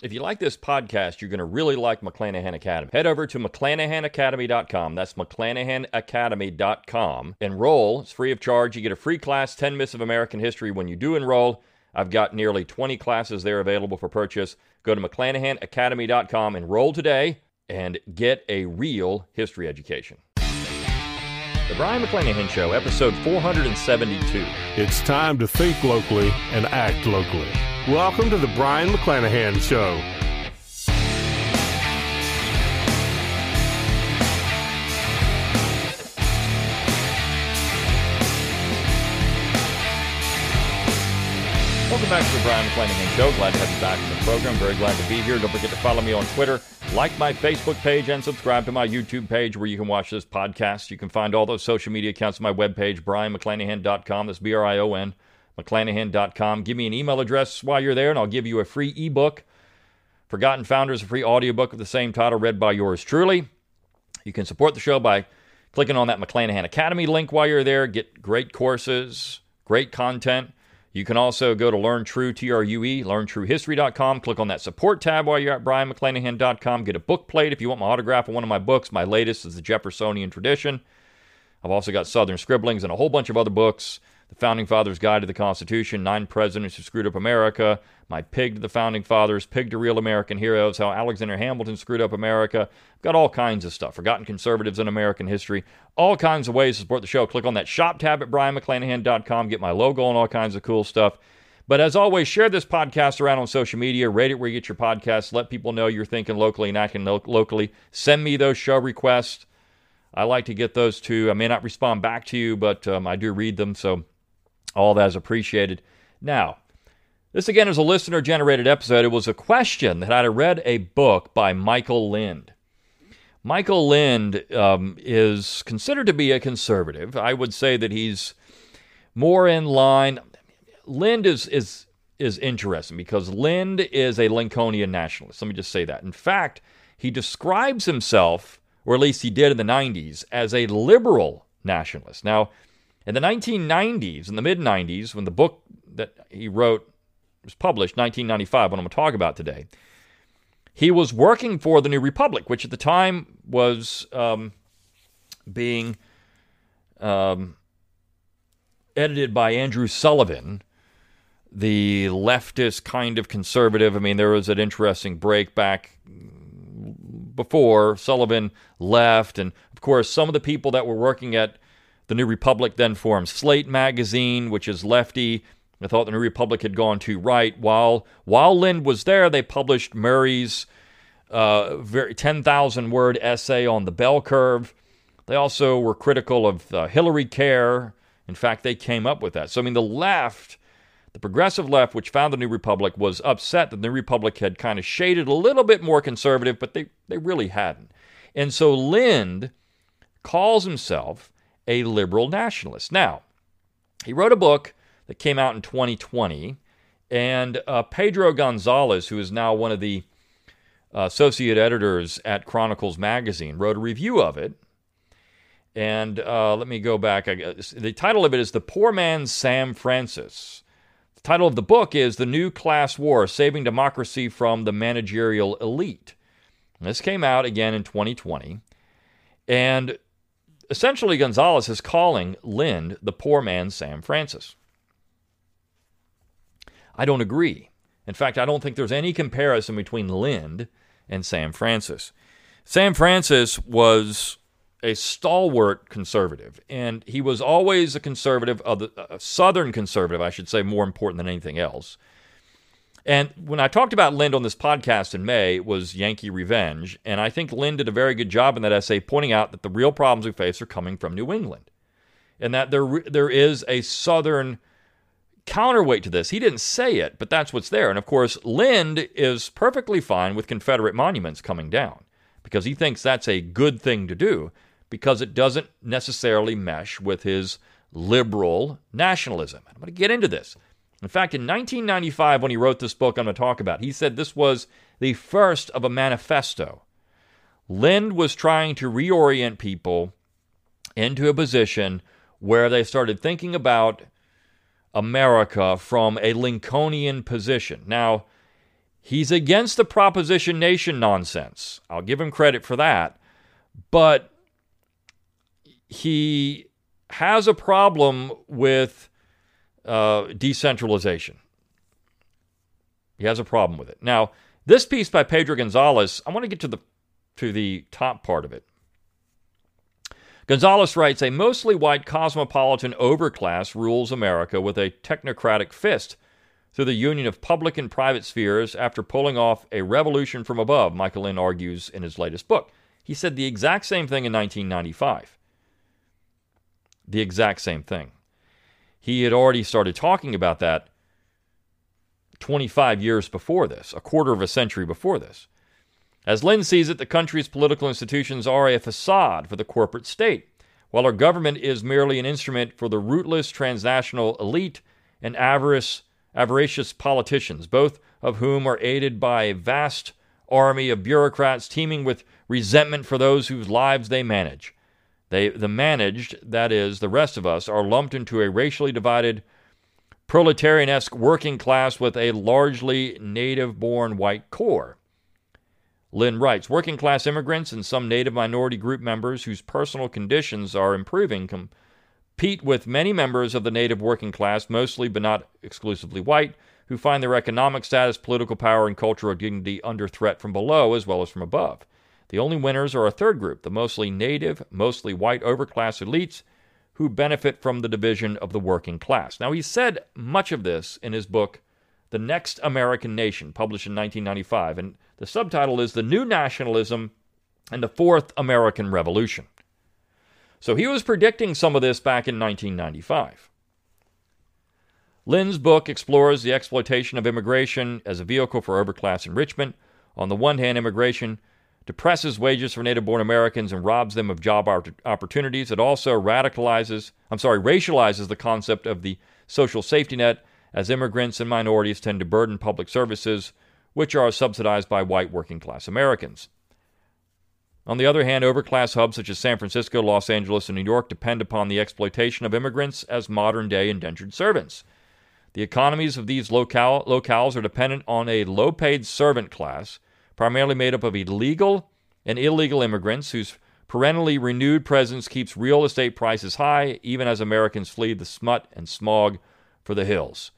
If you like this podcast, you're going to really like McClanahan Academy. Head over to McClanahanacademy.com. That's McClanahanacademy.com. Enroll. It's free of charge. You get a free class, 10 Myths of American History when you do enroll. I've got nearly 20 classes there available for purchase. Go to McClanahanacademy.com, enroll today, and get a real history education. The Brion McClanahan Show, episode 472. It's time to think locally and act locally. Welcome to the Brion McClanahan Show. Welcome back to the Brion McClanahan Show. Glad to have you back in the program. Very glad to be here. Don't forget to follow me on Twitter, like my Facebook page, and subscribe to my YouTube page where you can watch this podcast. You can find all those social media accounts on my webpage, brionmcclanahan.com. That's B R I O N, McClanahan.com. Give me an email address while you're there, and I'll give you a free ebook. Forgotten Founders, a free audiobook of the same title, read by yours truly. You can support the show by clicking on that McClanahan Academy link while you're there. Get great courses, great content. You can also go to Learn True, T R U E, learntruehistory.com. Click on that support tab while you're at brionmcclanahan.com. Get a book plate if you want my autograph on one of my books. My latest is The Jeffersonian Tradition. I've also got Southern Scribblings and a whole bunch of other books. The Founding Fathers Guide to the Constitution, Nine Presidents Who Screwed Up America, My Pig to the Founding Fathers, Pig to Real American Heroes, How Alexander Hamilton Screwed Up America. I've got all kinds of stuff. Forgotten Conservatives in American History. All kinds of ways to support the show. Click on that shop tab at brionmcclanahan.com. Get my logo and all kinds of cool stuff. But as always, share this podcast around on social media. Rate it where you get your podcasts. Let people know you're thinking locally and acting lo- locally. Send me those show requests. I like to get those too. I may not respond back to you, but um, I do read them. So all that is appreciated. Now, this again is a listener generated episode. It was a question that I read a book by Michael Lind. Michael Lind um, is considered to be a conservative. I would say that he's more in line. Lind is is is interesting because Lind is a Lincolnian nationalist. Let me just say that. In fact, he describes himself, or at least he did in the 90s, as a liberal nationalist. Now, in the 1990s, in the mid 90s, when the book that he wrote was published, 1995, what I'm going to talk about today, he was working for the New Republic, which at the time was um, being um, edited by Andrew Sullivan, the leftist kind of conservative. I mean, there was an interesting break back before Sullivan left. And of course, some of the people that were working at the New Republic then formed Slate magazine, which is lefty. I thought the New Republic had gone too right. While while Lind was there, they published Murray's uh, 10,000 word essay on the bell curve. They also were critical of uh, Hillary Care. In fact, they came up with that. So, I mean, the left, the progressive left, which found the New Republic, was upset that the New Republic had kind of shaded a little bit more conservative, but they, they really hadn't. And so Lind calls himself a liberal nationalist. Now, he wrote a book that came out in 2020, and uh, Pedro Gonzalez, who is now one of the uh, associate editors at Chronicles Magazine, wrote a review of it. And uh, let me go back. The title of it is The Poor Man's Sam Francis. The title of the book is The New Class War Saving Democracy from the Managerial Elite. And this came out again in 2020. And essentially, Gonzalez is calling Lind the poor man's Sam Francis. I don't agree. In fact, I don't think there's any comparison between Lind and Sam Francis. Sam Francis was a stalwart conservative, and he was always a conservative, a Southern conservative, I should say, more important than anything else. And when I talked about Lind on this podcast in May, it was Yankee Revenge. And I think Lind did a very good job in that essay pointing out that the real problems we face are coming from New England. And that there, there is a Southern counterweight to this. He didn't say it, but that's what's there. And of course, Lind is perfectly fine with Confederate monuments coming down because he thinks that's a good thing to do because it doesn't necessarily mesh with his liberal nationalism. I'm going to get into this. In fact, in 1995, when he wrote this book I'm going to talk about, he said this was the first of a manifesto. Lind was trying to reorient people into a position where they started thinking about America from a Lincolnian position. Now, He's against the Proposition Nation nonsense. I'll give him credit for that. But he has a problem with uh, decentralization. He has a problem with it. Now, this piece by Pedro Gonzalez, I want to get to the to the top part of it. Gonzalez writes A mostly white cosmopolitan overclass rules America with a technocratic fist through the union of public and private spheres after pulling off a revolution from above, Michael Lind argues in his latest book. He said the exact same thing in 1995. The exact same thing. He had already started talking about that 25 years before this, a quarter of a century before this. As Lind sees it, the country's political institutions are a facade for the corporate state, while our government is merely an instrument for the rootless transnational elite and avarice, avaricious politicians, both of whom are aided by a vast army of bureaucrats teeming with resentment for those whose lives they manage. They, the managed, that is, the rest of us, are lumped into a racially divided, proletarian esque working class with a largely native born white core. Lind writes Working class immigrants and some native minority group members whose personal conditions are improving compete with many members of the native working class, mostly but not exclusively white, who find their economic status, political power, and cultural dignity under threat from below as well as from above. The only winners are a third group, the mostly native, mostly white overclass elites who benefit from the division of the working class. Now, he said much of this in his book, The Next American Nation, published in 1995. And the subtitle is The New Nationalism and the Fourth American Revolution. So he was predicting some of this back in 1995. Lind's book explores the exploitation of immigration as a vehicle for overclass enrichment. On the one hand, immigration depresses wages for native born Americans and robs them of job opportunities. It also radicalizes, I'm sorry, racializes the concept of the social safety net as immigrants and minorities tend to burden public services which are subsidized by white working class Americans. On the other hand, overclass hubs such as San Francisco, Los Angeles, and New York depend upon the exploitation of immigrants as modern day indentured servants. The economies of these locale, locales are dependent on a low paid servant class, primarily made up of illegal and illegal immigrants whose perennially renewed presence keeps real estate prices high, even as Americans flee the smut and smog for the hills.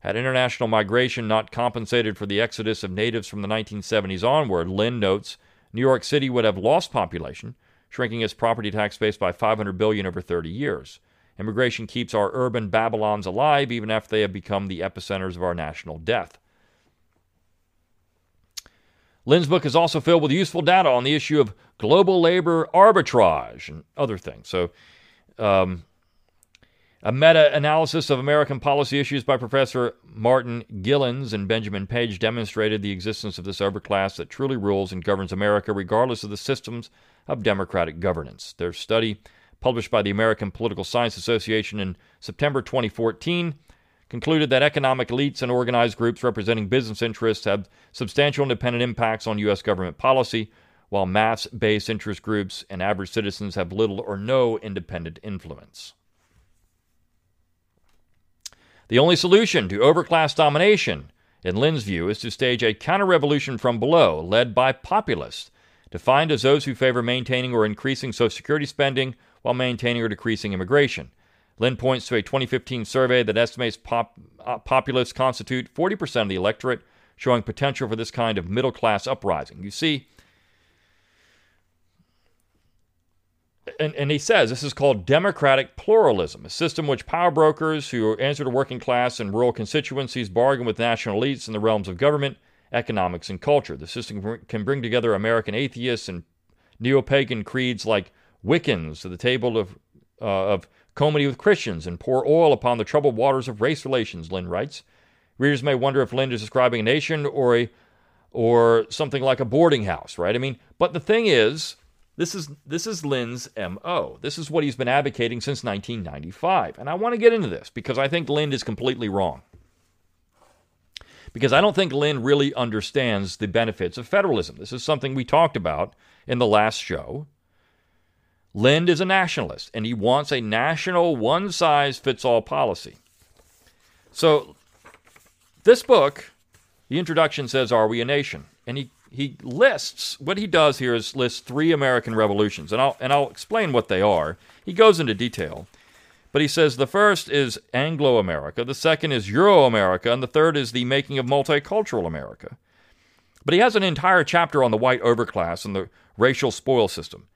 Had international migration not compensated for the exodus of natives from the 1970s onward, Lind notes, New York City would have lost population, shrinking its property tax base by 500 billion over 30 years. Immigration keeps our urban Babylons alive even after they have become the epicenters of our national death. Lind's book is also filled with useful data on the issue of global labor arbitrage and other things. So, um, a meta analysis of American policy issues by Professor Martin Gilens and Benjamin Page demonstrated the existence of this overclass that truly rules and governs America regardless of the systems of democratic governance. Their study, published by the American Political Science Association in September 2014, concluded that economic elites and organized groups representing business interests have substantial independent impacts on U.S. government policy, while mass based interest groups and average citizens have little or no independent influence. The only solution to overclass domination, in Lind's view, is to stage a counter revolution from below, led by populists, defined as those who favor maintaining or increasing Social Security spending while maintaining or decreasing immigration. Lind points to a 2015 survey that estimates pop, uh, populists constitute 40% of the electorate, showing potential for this kind of middle class uprising. You see, and, and he says this is called democratic pluralism, a system which power brokers who answer to working class and rural constituencies bargain with national elites in the realms of government, economics, and culture. The system can bring together American atheists and neo pagan creeds like Wiccans to the table of, uh, of comity with Christians and pour oil upon the troubled waters of race relations, Lind writes. Readers may wonder if Lind is describing a nation or a or something like a boarding house, right? I mean, but the thing is, this is this is Lind's MO. This is what he's been advocating since 1995. And I want to get into this because I think Lind is completely wrong. Because I don't think Lind really understands the benefits of federalism. This is something we talked about in the last show. Lind is a nationalist and he wants a national one size fits all policy. So this book The introduction says, Are we a nation? And he, he lists, what he does here is list three American revolutions, and I'll, and I'll explain what they are. He goes into detail. But he says the first is Anglo America, the second is Euro America, and the third is the making of multicultural America. But he has an entire chapter on the white overclass and the racial spoil system.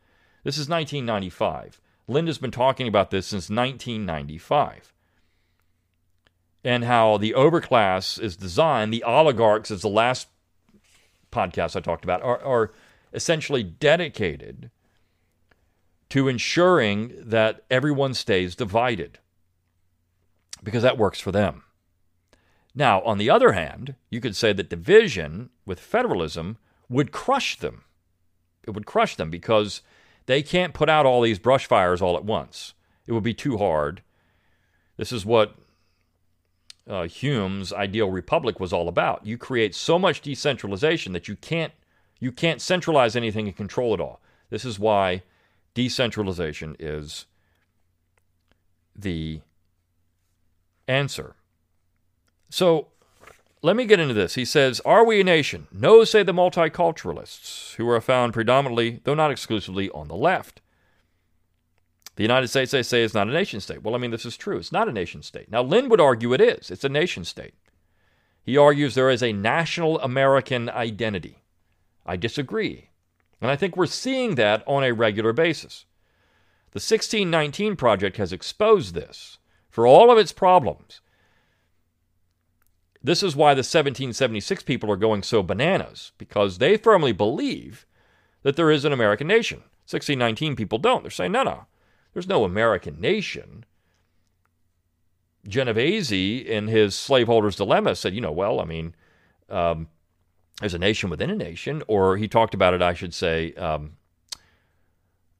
This is 1995. Linda's been talking about this since 1995. And how the overclass is designed, the oligarchs, as the last podcast I talked about, are, are essentially dedicated to ensuring that everyone stays divided because that works for them. Now, on the other hand, you could say that division with federalism would crush them. It would crush them because they can't put out all these brush fires all at once. It would be too hard. This is what uh, Hume's ideal republic was all about. You create so much decentralization that you can't you can't centralize anything and control it all. This is why decentralization is the answer. So let me get into this. He says, Are we a nation? No, say the multiculturalists, who are found predominantly, though not exclusively, on the left. The United States, they say, is not a nation state. Well, I mean, this is true. It's not a nation state. Now, Lind would argue it is. It's a nation state. He argues there is a national American identity. I disagree. And I think we're seeing that on a regular basis. The 1619 Project has exposed this for all of its problems. This is why the 1776 people are going so bananas, because they firmly believe that there is an American nation. 1619 people don't. They're saying, no, no, there's no American nation. Genovese, in his Slaveholder's Dilemma, said, you know, well, I mean, um, as a nation within a nation, or he talked about it, I should say. Um,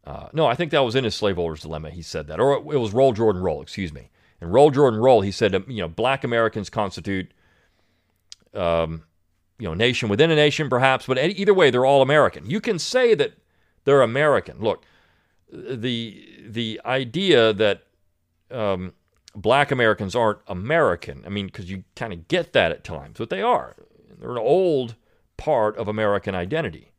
uh, no, I think that was in his slaveholder's dilemma. He said that, or it was Roll Jordan Roll, excuse me. And Roll Jordan Roll, he said, you know, Black Americans constitute, um, you know, nation within a nation, perhaps, but either way, they're all American. You can say that they're American. Look, the the idea that um, Black Americans aren't American. I mean, because you kind of get that at times, but they are. They're an old part of American identity.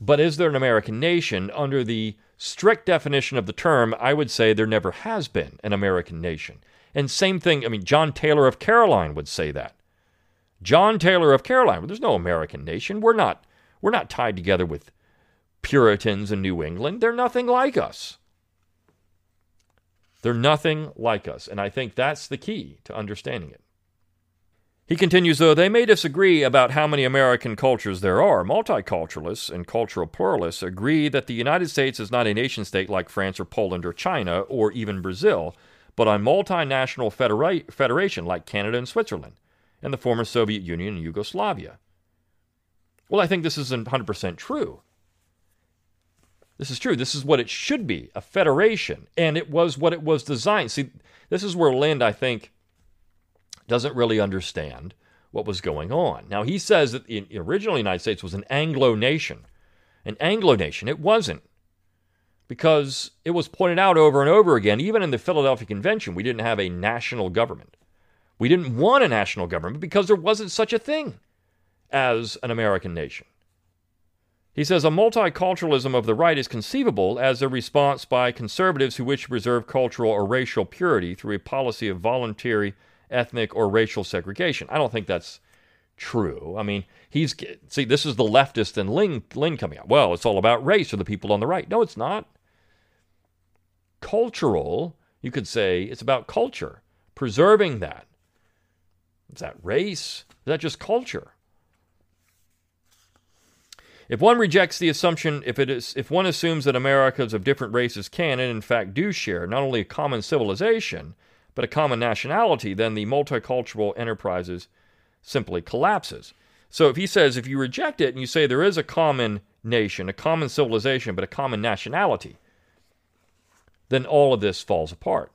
But is there an American nation? Under the strict definition of the term, I would say there never has been an American nation. And same thing, I mean, John Taylor of Caroline would say that. John Taylor of Carolina. there's no American nation. We're not, we're not tied together with Puritans in New England. They're nothing like us. They're nothing like us. And I think that's the key to understanding it. He continues, though, they may disagree about how many American cultures there are. Multiculturalists and cultural pluralists agree that the United States is not a nation state like France or Poland or China or even Brazil, but a multinational federa- federation like Canada and Switzerland and the former Soviet Union and Yugoslavia. Well, I think this is 100% true. This is true. This is what it should be a federation, and it was what it was designed. See, this is where Lind, I think, doesn't really understand what was going on. Now, he says that the original United States was an Anglo nation. An Anglo nation. It wasn't. Because it was pointed out over and over again, even in the Philadelphia Convention, we didn't have a national government. We didn't want a national government because there wasn't such a thing as an American nation. He says a multiculturalism of the right is conceivable as a response by conservatives who wish to preserve cultural or racial purity through a policy of voluntary ethnic or racial segregation. I don't think that's true. I mean, he's see this is the leftist and Lind, Lind coming out. Well, it's all about race or the people on the right. No, it's not. Cultural, you could say it's about culture, preserving that. Is that race? Is that just culture? If one rejects the assumption, if it is, if one assumes that Americans of different races can and in fact do share not only a common civilization, but a common nationality, then the multicultural enterprises simply collapses. So if he says if you reject it and you say there is a common nation, a common civilization, but a common nationality, then all of this falls apart.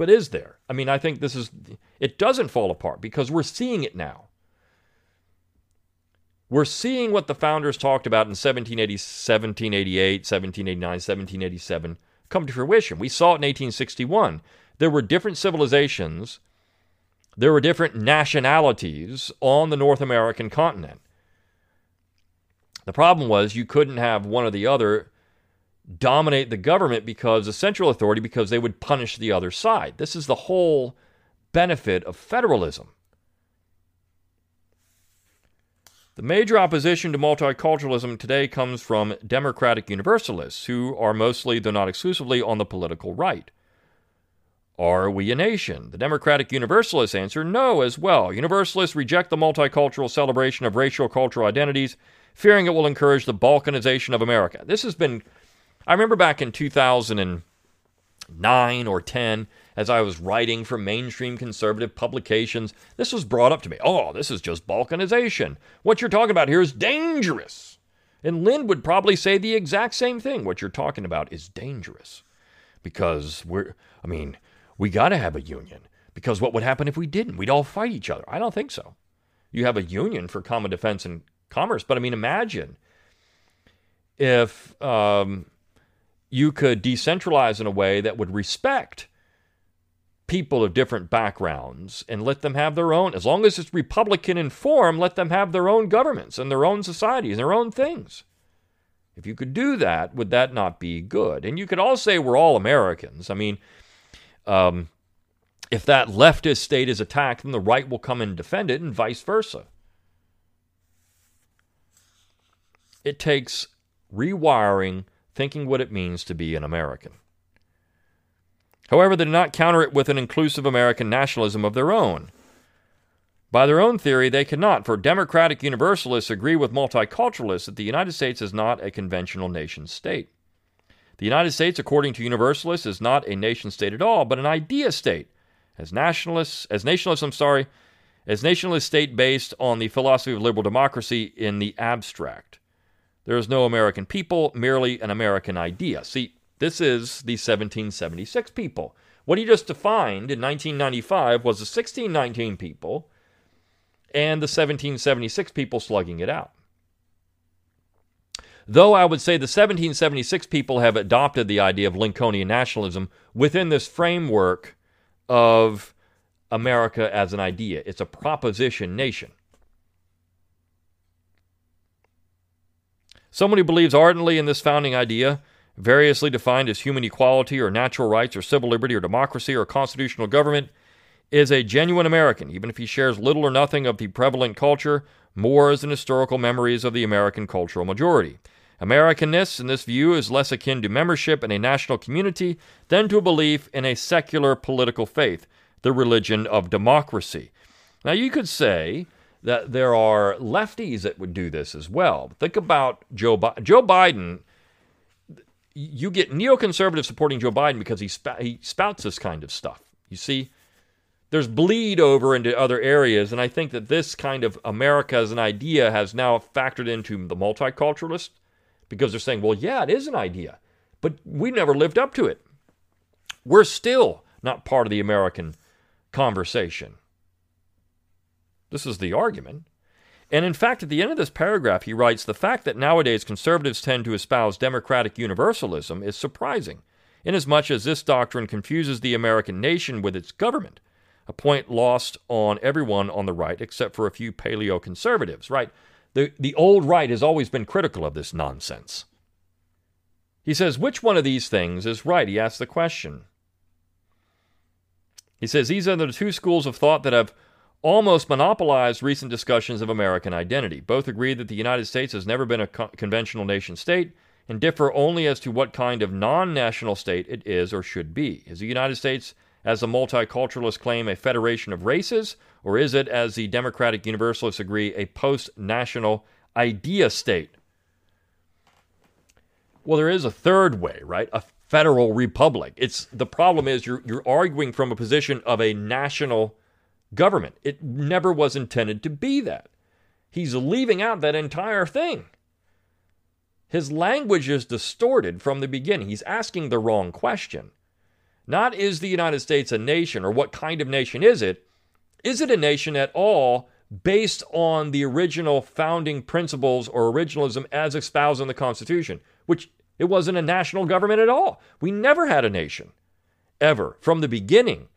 But is there? I mean, I think this is, it doesn't fall apart because we're seeing it now. We're seeing what the founders talked about in 1780, 1788, 1789, 1787 come to fruition. We saw it in 1861 there were different civilizations there were different nationalities on the North American continent. The problem was you couldn't have one or the other dominate the government because the central authority because they would punish the other side. This is the whole benefit of federalism. The major opposition to multiculturalism today comes from democratic universalists who are mostly, though not exclusively, on the political right. Are we a nation? The Democratic Universalists answer no as well. Universalists reject the multicultural celebration of racial cultural identities, fearing it will encourage the balkanization of America. This has been, I remember back in 2009 or 10, as I was writing for mainstream conservative publications, this was brought up to me. Oh, this is just balkanization. What you're talking about here is dangerous. And Lind would probably say the exact same thing. What you're talking about is dangerous. Because we're, I mean, we got to have a union because what would happen if we didn't? We'd all fight each other. I don't think so. You have a union for common defense and commerce, but I mean, imagine if um, you could decentralize in a way that would respect people of different backgrounds and let them have their own, as long as it's Republican in form, let them have their own governments and their own societies and their own things. If you could do that, would that not be good? And you could all say we're all Americans. I mean, um, if that leftist state is attacked, then the right will come and defend it, and vice versa. It takes rewiring, thinking what it means to be an American. However, they do not counter it with an inclusive American nationalism of their own. By their own theory, they cannot, for democratic universalists agree with multiculturalists that the United States is not a conventional nation state. The United States, according to universalists, is not a nation state at all, but an idea state. As nationalists, as nationalists, I'm sorry, as nationalist state based on the philosophy of liberal democracy in the abstract. There is no American people, merely an American idea. See, this is the 1776 people. What he just defined in 1995 was the 1619 people and the 1776 people slugging it out. Though I would say the 1776 people have adopted the idea of Lincolnian nationalism within this framework of America as an idea. It's a proposition nation. Someone who believes ardently in this founding idea, variously defined as human equality or natural rights or civil liberty or democracy or constitutional government, is a genuine American, even if he shares little or nothing of the prevalent culture, mores and historical memories of the American cultural majority. Americanness, in this view, is less akin to membership in a national community than to a belief in a secular political faith, the religion of democracy. Now, you could say that there are lefties that would do this as well. Think about Joe, Bi- Joe Biden. You get neoconservatives supporting Joe Biden because he, sp- he spouts this kind of stuff. You see, there's bleed over into other areas, and I think that this kind of America as an idea has now factored into the multiculturalist because they're saying, well, yeah, it is an idea, but we never lived up to it. We're still not part of the American conversation. This is the argument. And in fact, at the end of this paragraph, he writes The fact that nowadays conservatives tend to espouse democratic universalism is surprising, inasmuch as this doctrine confuses the American nation with its government, a point lost on everyone on the right except for a few paleo conservatives, right? The, the old right has always been critical of this nonsense. He says, Which one of these things is right? He asks the question. He says, These are the two schools of thought that have almost monopolized recent discussions of American identity. Both agree that the United States has never been a co- conventional nation state and differ only as to what kind of non national state it is or should be. Is the United States, as the multiculturalists claim, a federation of races, or is it, as the Democratic Universalists agree, a post national idea state? Well, there is a third way, right? A federal republic. It's the problem is you're you're arguing from a position of a national government. It never was intended to be that. He's leaving out that entire thing. His language is distorted from the beginning. He's asking the wrong question. Not is the United States a nation or what kind of nation is it? Is it a nation at all based on the original founding principles or originalism as espoused in the Constitution, which it wasn't a national government at all. We never had a nation, ever, from the beginning.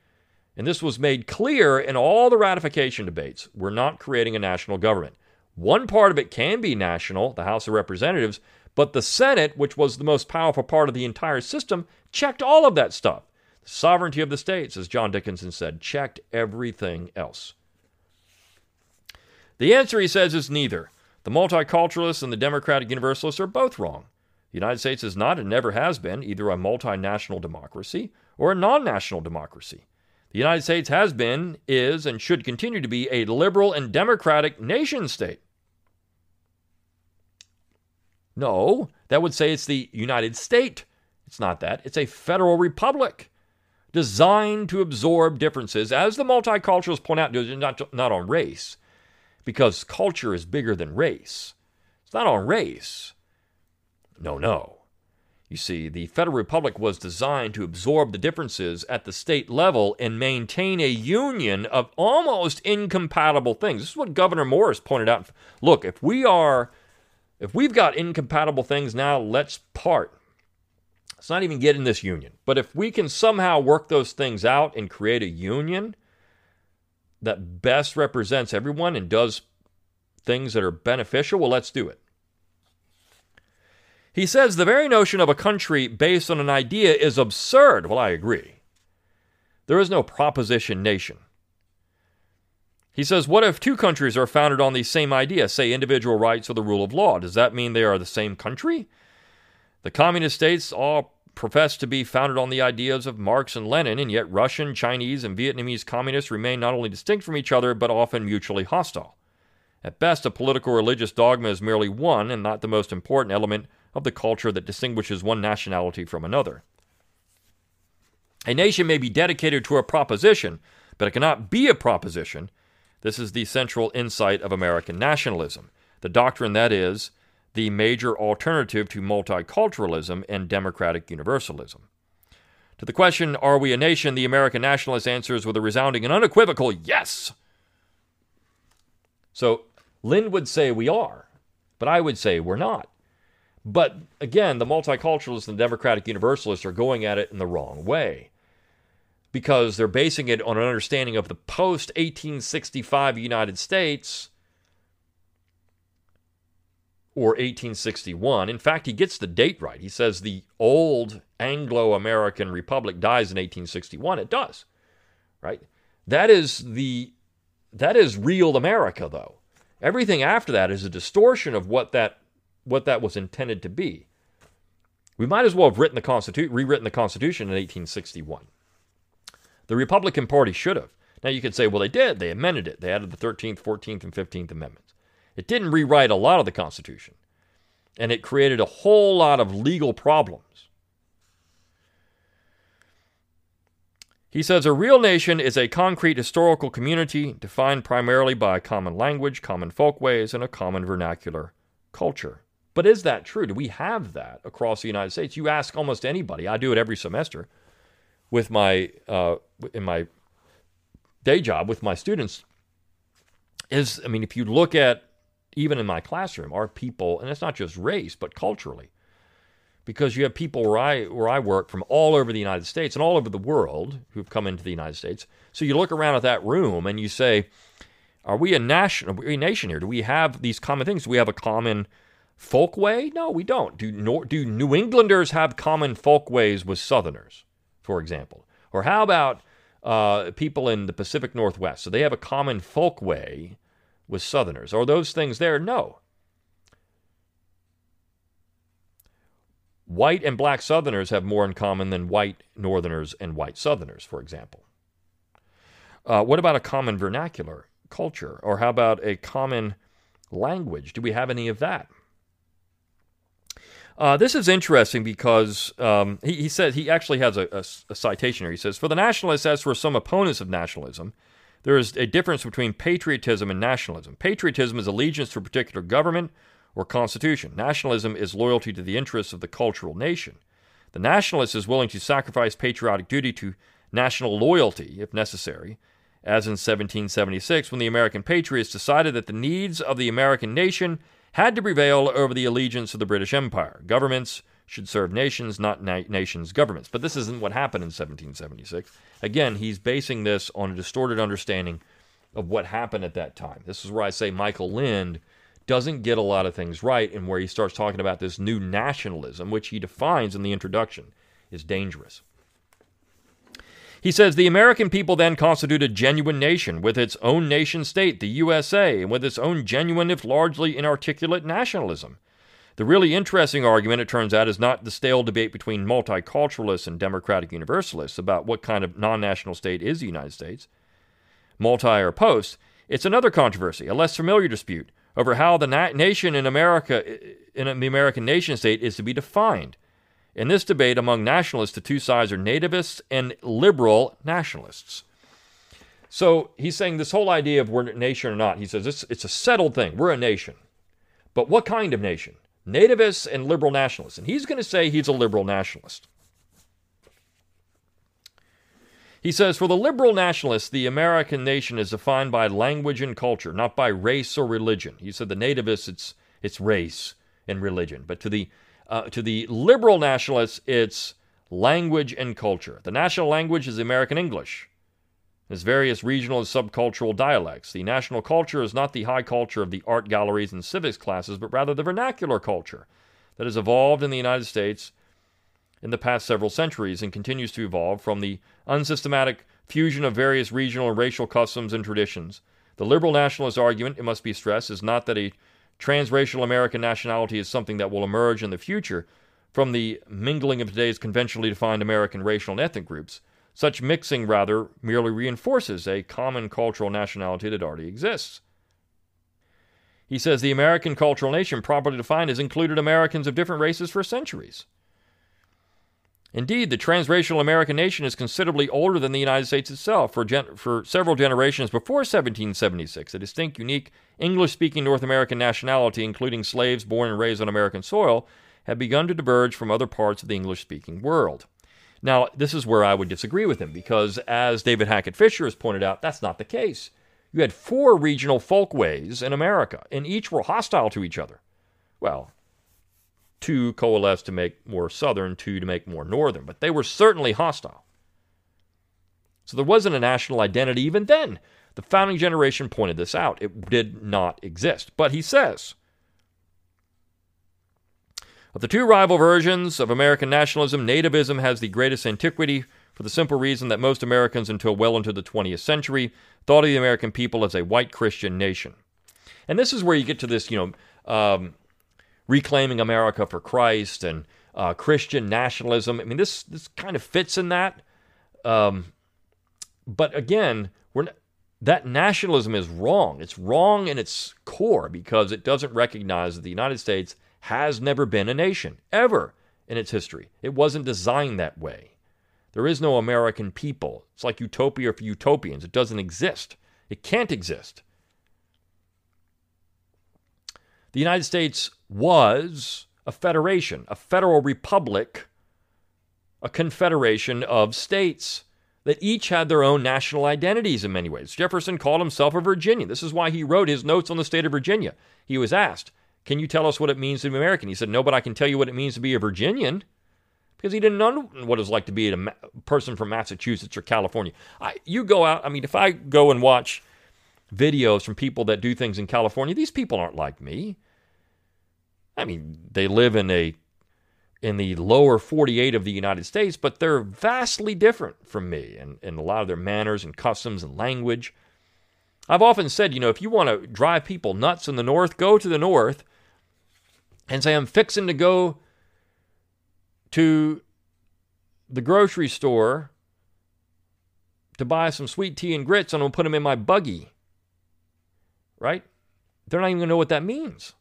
And this was made clear in all the ratification debates. We're not creating a national government. One part of it can be national, the House of Representatives, but the Senate, which was the most powerful part of the entire system, checked all of that stuff. The sovereignty of the states, as John Dickinson said, checked everything else. The answer, he says, is neither. The multiculturalists and the democratic universalists are both wrong. The United States is not and never has been either a multinational democracy or a non national democracy. The United States has been, is, and should continue to be a liberal and democratic nation state. No, that would say it's the United State. It's not that. It's a federal republic designed to absorb differences, as the multiculturalists point out, not, not on race, because culture is bigger than race. It's not on race. No, no. You see, the Federal Republic was designed to absorb the differences at the state level and maintain a union of almost incompatible things. This is what Gouverneur Morris pointed out. Look, if we are if we've got incompatible things now, let's part. Let's not even get in this union. But if we can somehow work those things out and create a union that best represents everyone and does things that are beneficial, well, let's do it. He says the very notion of a country based on an idea is absurd. Well, I agree. There is no proposition nation. He says, What if two countries are founded on the same idea, say individual rights or the rule of law? Does that mean they are the same country? The communist states all profess to be founded on the ideas of Marx and Lenin, and yet Russian, Chinese, and Vietnamese communists remain not only distinct from each other, but often mutually hostile. At best, a political religious dogma is merely one and not the most important element of the culture that distinguishes one nationality from another. A nation may be dedicated to a proposition, but it cannot be a proposition this is the central insight of American nationalism. The doctrine that is the major alternative to multiculturalism and democratic universalism. To the question, Are we a nation? the American nationalist answers with a resounding and unequivocal yes. So Lind would say we are, but I would say we're not. But again, the multiculturalists and the democratic universalists are going at it in the wrong way because they're basing it on an understanding of the post 1865 United States or 1861. In fact, he gets the date right. He says the old Anglo American Republic dies in 1861. It does, right? That is the that is real America, though. Everything after that is a distortion of what that what that was intended to be. We might as well have written the Constitution, rewritten the Constitution in 1861. The Republican Party should have. Now you could say, well, they did. They amended it. They added the 13th, 14th, and 15th Amendments. It didn't rewrite a lot of the Constitution, and it created a whole lot of legal problems. He says a real nation is a concrete historical community defined primarily by a common language, common folkways, and a common vernacular culture. But is that true? Do we have that across the United States? You ask almost anybody. I do it every semester with my uh, in my day job with my students is I mean if you look at even in my classroom our people and it's not just race but culturally because you have people where I where I work from all over the United States and all over the world who've come into the United States so you look around at that room and you say are we a nation are we a nation here do we have these common things do we have a common folkway no we don't do do New Englanders have common folkways with Southerners for example? Or how about uh, people in the Pacific Northwest? So they have a common folkway with Southerners. Are those things there? No. White and black Southerners have more in common than white Northerners and white Southerners, for example. Uh, what about a common vernacular culture? Or how about a common language? Do we have any of that? Uh, this is interesting because um, he, he says he actually has a, a, a, citation here. He says, For the nationalists, as for some opponents of nationalism, there is a difference between patriotism and nationalism. Patriotism is allegiance to a particular government or constitution. Nationalism is loyalty to the interests of the cultural nation. The nationalist is willing to sacrifice patriotic duty to national loyalty, if necessary, as in 1776 when the American patriots decided that the needs of the American nation had to prevail over the allegiance of the British Empire. Governments should serve nations, not na- nations' governments. But this isn't what happened in 1776. Again, he's basing this on a distorted understanding of what happened at that time. This is where I say Michael Lind doesn't get a lot of things right, and where he starts talking about this new nationalism, which he defines in the introduction, is dangerous. He says the American people then constitute a genuine nation with its own nation state, the USA, and with its own genuine, if largely inarticulate, nationalism. The really interesting argument, it turns out, is not the stale debate between multiculturalists and democratic universalists about what kind of non national state is the United States, multi or post. It's another controversy, a less familiar dispute, over how the na- nation in America, in the American nation state, is to be defined. In this debate among nationalists, the two sides are nativists and liberal nationalists. So he's saying this whole idea of we're a nation or not, he says it's, it's a settled thing. We're a nation. But what kind of nation? Nativists and liberal nationalists. And he's going to say he's a liberal nationalist. He says, for the liberal nationalists, the American nation is defined by language and culture, not by race or religion. He said the nativists, it's, it's race and religion. But to the uh, to the liberal nationalists, it's language and culture. The national language is American English. There's various regional and subcultural dialects. The national culture is not the high culture of the art galleries and civics classes, but rather the vernacular culture that has evolved in the United States in the past several centuries and continues to evolve from the unsystematic fusion of various regional and racial customs and traditions. The liberal nationalist argument, it must be stressed, is not that a transracial American nationality is something that will emerge in the future from the mingling of today's conventionally defined American racial and ethnic groups. Such mixing, rather, merely reinforces a common cultural nationality that already exists. He says the American cultural nation, properly defined, has included Americans of different races for centuries. Indeed, the transracial American nation is considerably older than the United States itself. For, gen- for several generations before 1776, a distinct, unique English speaking North American nationality, including slaves born and raised on American soil, had begun to diverge from other parts of the English speaking world. Now, this is where I would disagree with him because, as David Hackett Fischer has pointed out, that's not the case. You had four regional folkways in America, and each were hostile to each other. Well, two coalesced to make more southern, two to make more northern, but they were certainly hostile. So there wasn't a national identity even then. The founding generation pointed this out. It did not exist. But he says, of the two rival versions of American nationalism, nativism has the greatest antiquity for the simple reason that most Americans, until well into the 20th century, thought of the American people as a white Christian nation. And this is where you get to this, you know, um, reclaiming America for Christ and uh, Christian nationalism. I mean, this this kind of fits in that. Um, but again, we're that nationalism is wrong. It's wrong in its core because it doesn't recognize that the United States has never been a nation ever in its history. It wasn't designed that way. There is no American people. It's like utopia for utopians. It doesn't exist. It can't exist. The United States was a federation, a federal republic, a confederation of states that each had their own national identities in many ways. Jefferson called himself a Virginian. This is why he wrote his notes on the state of Virginia. He was asked, Can you tell us what it means to be American? He said, No, but I can tell you what it means to be a Virginian because he didn't know what it was like to be a person from Massachusetts or California. I, you go out, I mean, if I go and watch videos from people that do things in California, these people aren't like me. I mean, they live in a in the lower 48 of the United States, but they're vastly different from me in, in a lot of their manners and customs and language. I've often said, you know, if you want to drive people nuts in the North, go to the North and say, I'm fixing to go to the grocery store to buy some sweet tea and grits and I'm going to put them in my buggy. Right? They're not even going to know what that means.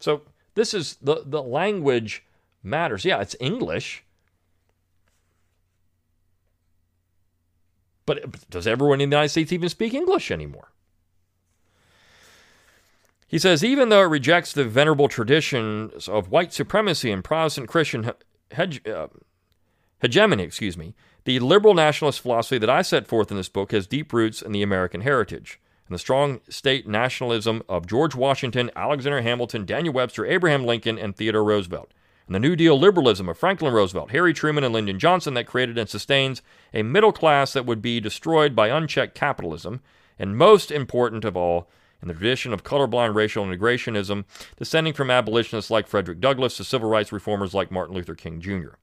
So this is the, the language matters. Yeah, it's English. But does everyone in the United States even speak English anymore? He says, even though it rejects the venerable traditions of white supremacy and Protestant Christian hege- uh, hegemony, excuse me, the liberal nationalist philosophy that I set forth in this book has deep roots in the American heritage and the strong state nationalism of George Washington, Alexander Hamilton, Daniel Webster, Abraham Lincoln, and Theodore Roosevelt, and the New Deal liberalism of Franklin Roosevelt, Harry Truman, and Lyndon Johnson that created and sustains a middle class that would be destroyed by unchecked capitalism, and most important of all, in the tradition of colorblind racial integrationism, descending from abolitionists like Frederick Douglass to civil rights reformers like Martin Luther King Jr.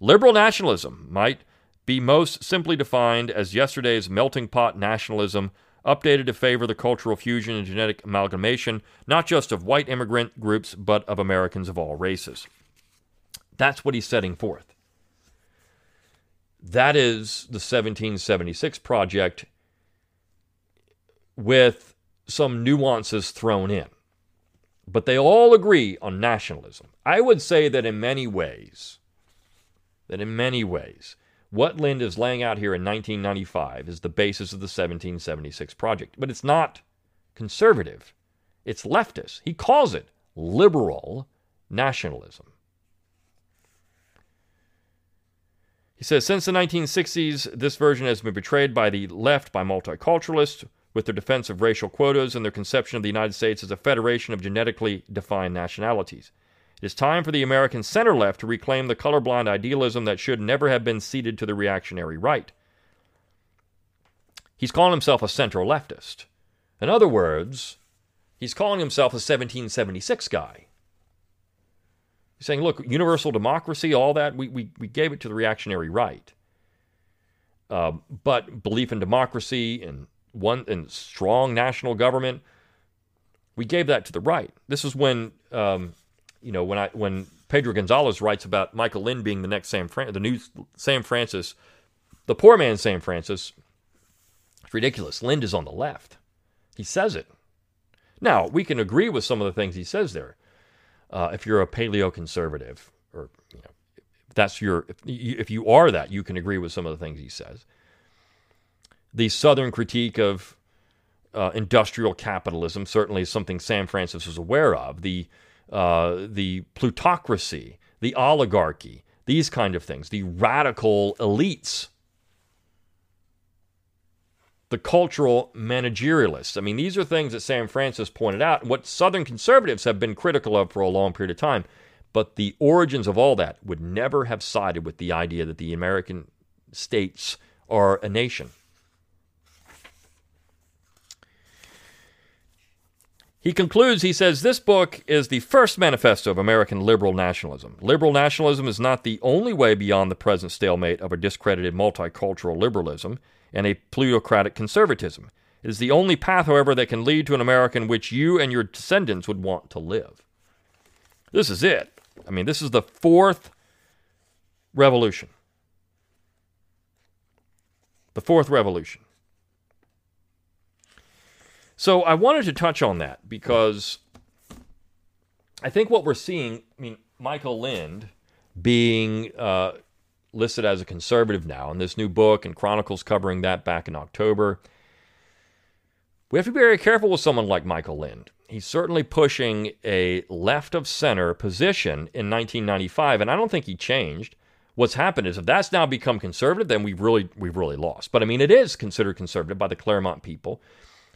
Liberal nationalism might be most simply defined as yesterday's melting pot nationalism, updated to favor the cultural fusion and genetic amalgamation, not just of white immigrant groups, but of Americans of all races. That's what he's setting forth. That is the 1776 project with some nuances thrown in. But they all agree on nationalism. I would say that in many ways, that in many ways, what Lind is laying out here in 1995 is the basis of the 1776 project. But it's not conservative, it's leftist. He calls it liberal nationalism. He says since the 1960s, this version has been betrayed by the left by multiculturalists with their defense of racial quotas and their conception of the United States as a federation of genetically defined nationalities. It is time for the American center left to reclaim the colorblind idealism that should never have been ceded to the reactionary right. He's calling himself a central leftist. In other words, he's calling himself a 1776 guy. He's saying, look, universal democracy, all that, we, we, we gave it to the reactionary right. Uh, but belief in democracy and one and strong national government, we gave that to the right. This is when um, you know, when I when Pedro Gonzalez writes about Michael Lind being the next Sam Fran- the new Sam Francis, the poor man Sam Francis, it's ridiculous. Lind is on the left. He says it. Now we can agree with some of the things he says there. Uh, if you're a paleo conservative, or you know, if that's your if you, if you are that, you can agree with some of the things he says. The Southern critique of uh, industrial capitalism certainly is something Sam Francis was aware of. The uh, the plutocracy, the oligarchy, these kind of things, the radical elites, the cultural managerialists. I mean, these are things that Sam Francis pointed out, what Southern conservatives have been critical of for a long period of time. But the origins of all that would never have sided with the idea that the American states are a nation. He concludes, he says, This book is the first manifesto of American liberal nationalism. Liberal nationalism is not the only way beyond the present stalemate of a discredited multicultural liberalism and a plutocratic conservatism. It is the only path, however, that can lead to an America in which you and your descendants would want to live. This is it. I mean, this is the fourth revolution. The fourth revolution. So I wanted to touch on that because I think what we're seeing, I mean, Michael Lind being uh, listed as a conservative now in this new book and Chronicles covering that back in October. We have to be very careful with someone like Michael Lind. He's certainly pushing a left of center position in 1995, and I don't think he changed. What's happened is if that's now become conservative, then we've really we've really lost. But I mean, it is considered conservative by the Claremont people.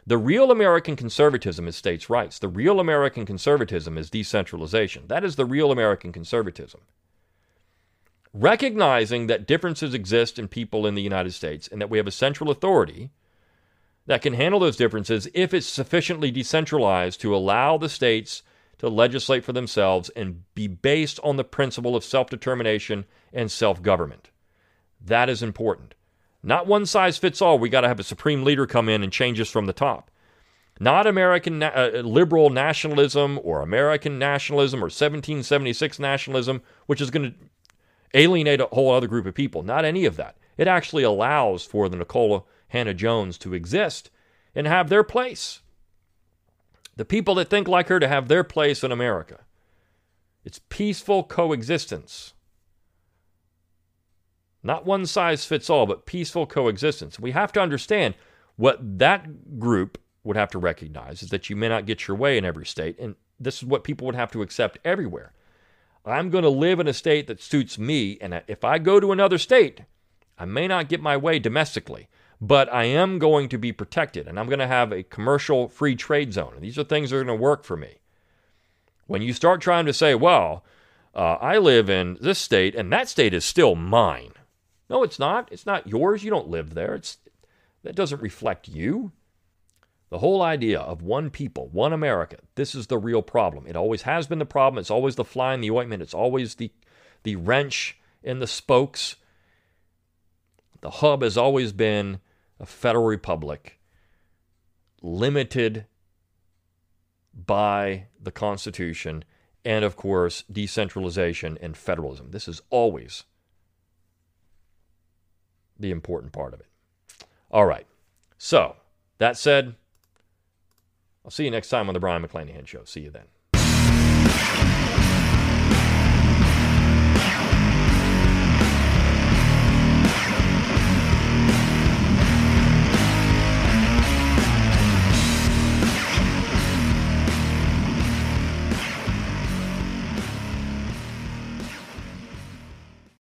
The real American conservatism is states' rights. The real American conservatism is decentralization. That is the real American conservatism. Recognizing that differences exist in people in the United States and that we have a central authority that can handle those differences if it's sufficiently decentralized to allow the states to legislate for themselves and be based on the principle of self determination and self government. That is important. Not one size fits all. We got to have a supreme leader come in and change us from the top. Not American uh, liberal nationalism or American nationalism or 1776 nationalism, which is going to alienate a whole other group of people. Not any of that. It actually allows for the Nicola Hannah Jones to exist and have their place. The people that think like her to have their place in America. It's peaceful coexistence. Not one size fits all, but peaceful coexistence. We have to understand what that group would have to recognize is that you may not get your way in every state, and this is what people would have to accept everywhere. I'm going to live in a state that suits me, and if I go to another state, I may not get my way domestically, but I am going to be protected and I'm going to have a commercial free trade zone. And these are things that are going to work for me. When you start trying to say, well, uh, I live in this state and that state is still mine. No, it's not. It's not yours. You don't live there. It's, that doesn't reflect you. The whole idea of one people, one America, this is the real problem. It always has been the problem. It's always the fly in the ointment. It's always the, the wrench in the spokes. The hub has always been a federal republic limited by the Constitution and, of course, decentralization and federalism. This is always the important part of it. All right. So, that said, I'll see you next time on the Brion McClanahan Show. See you then.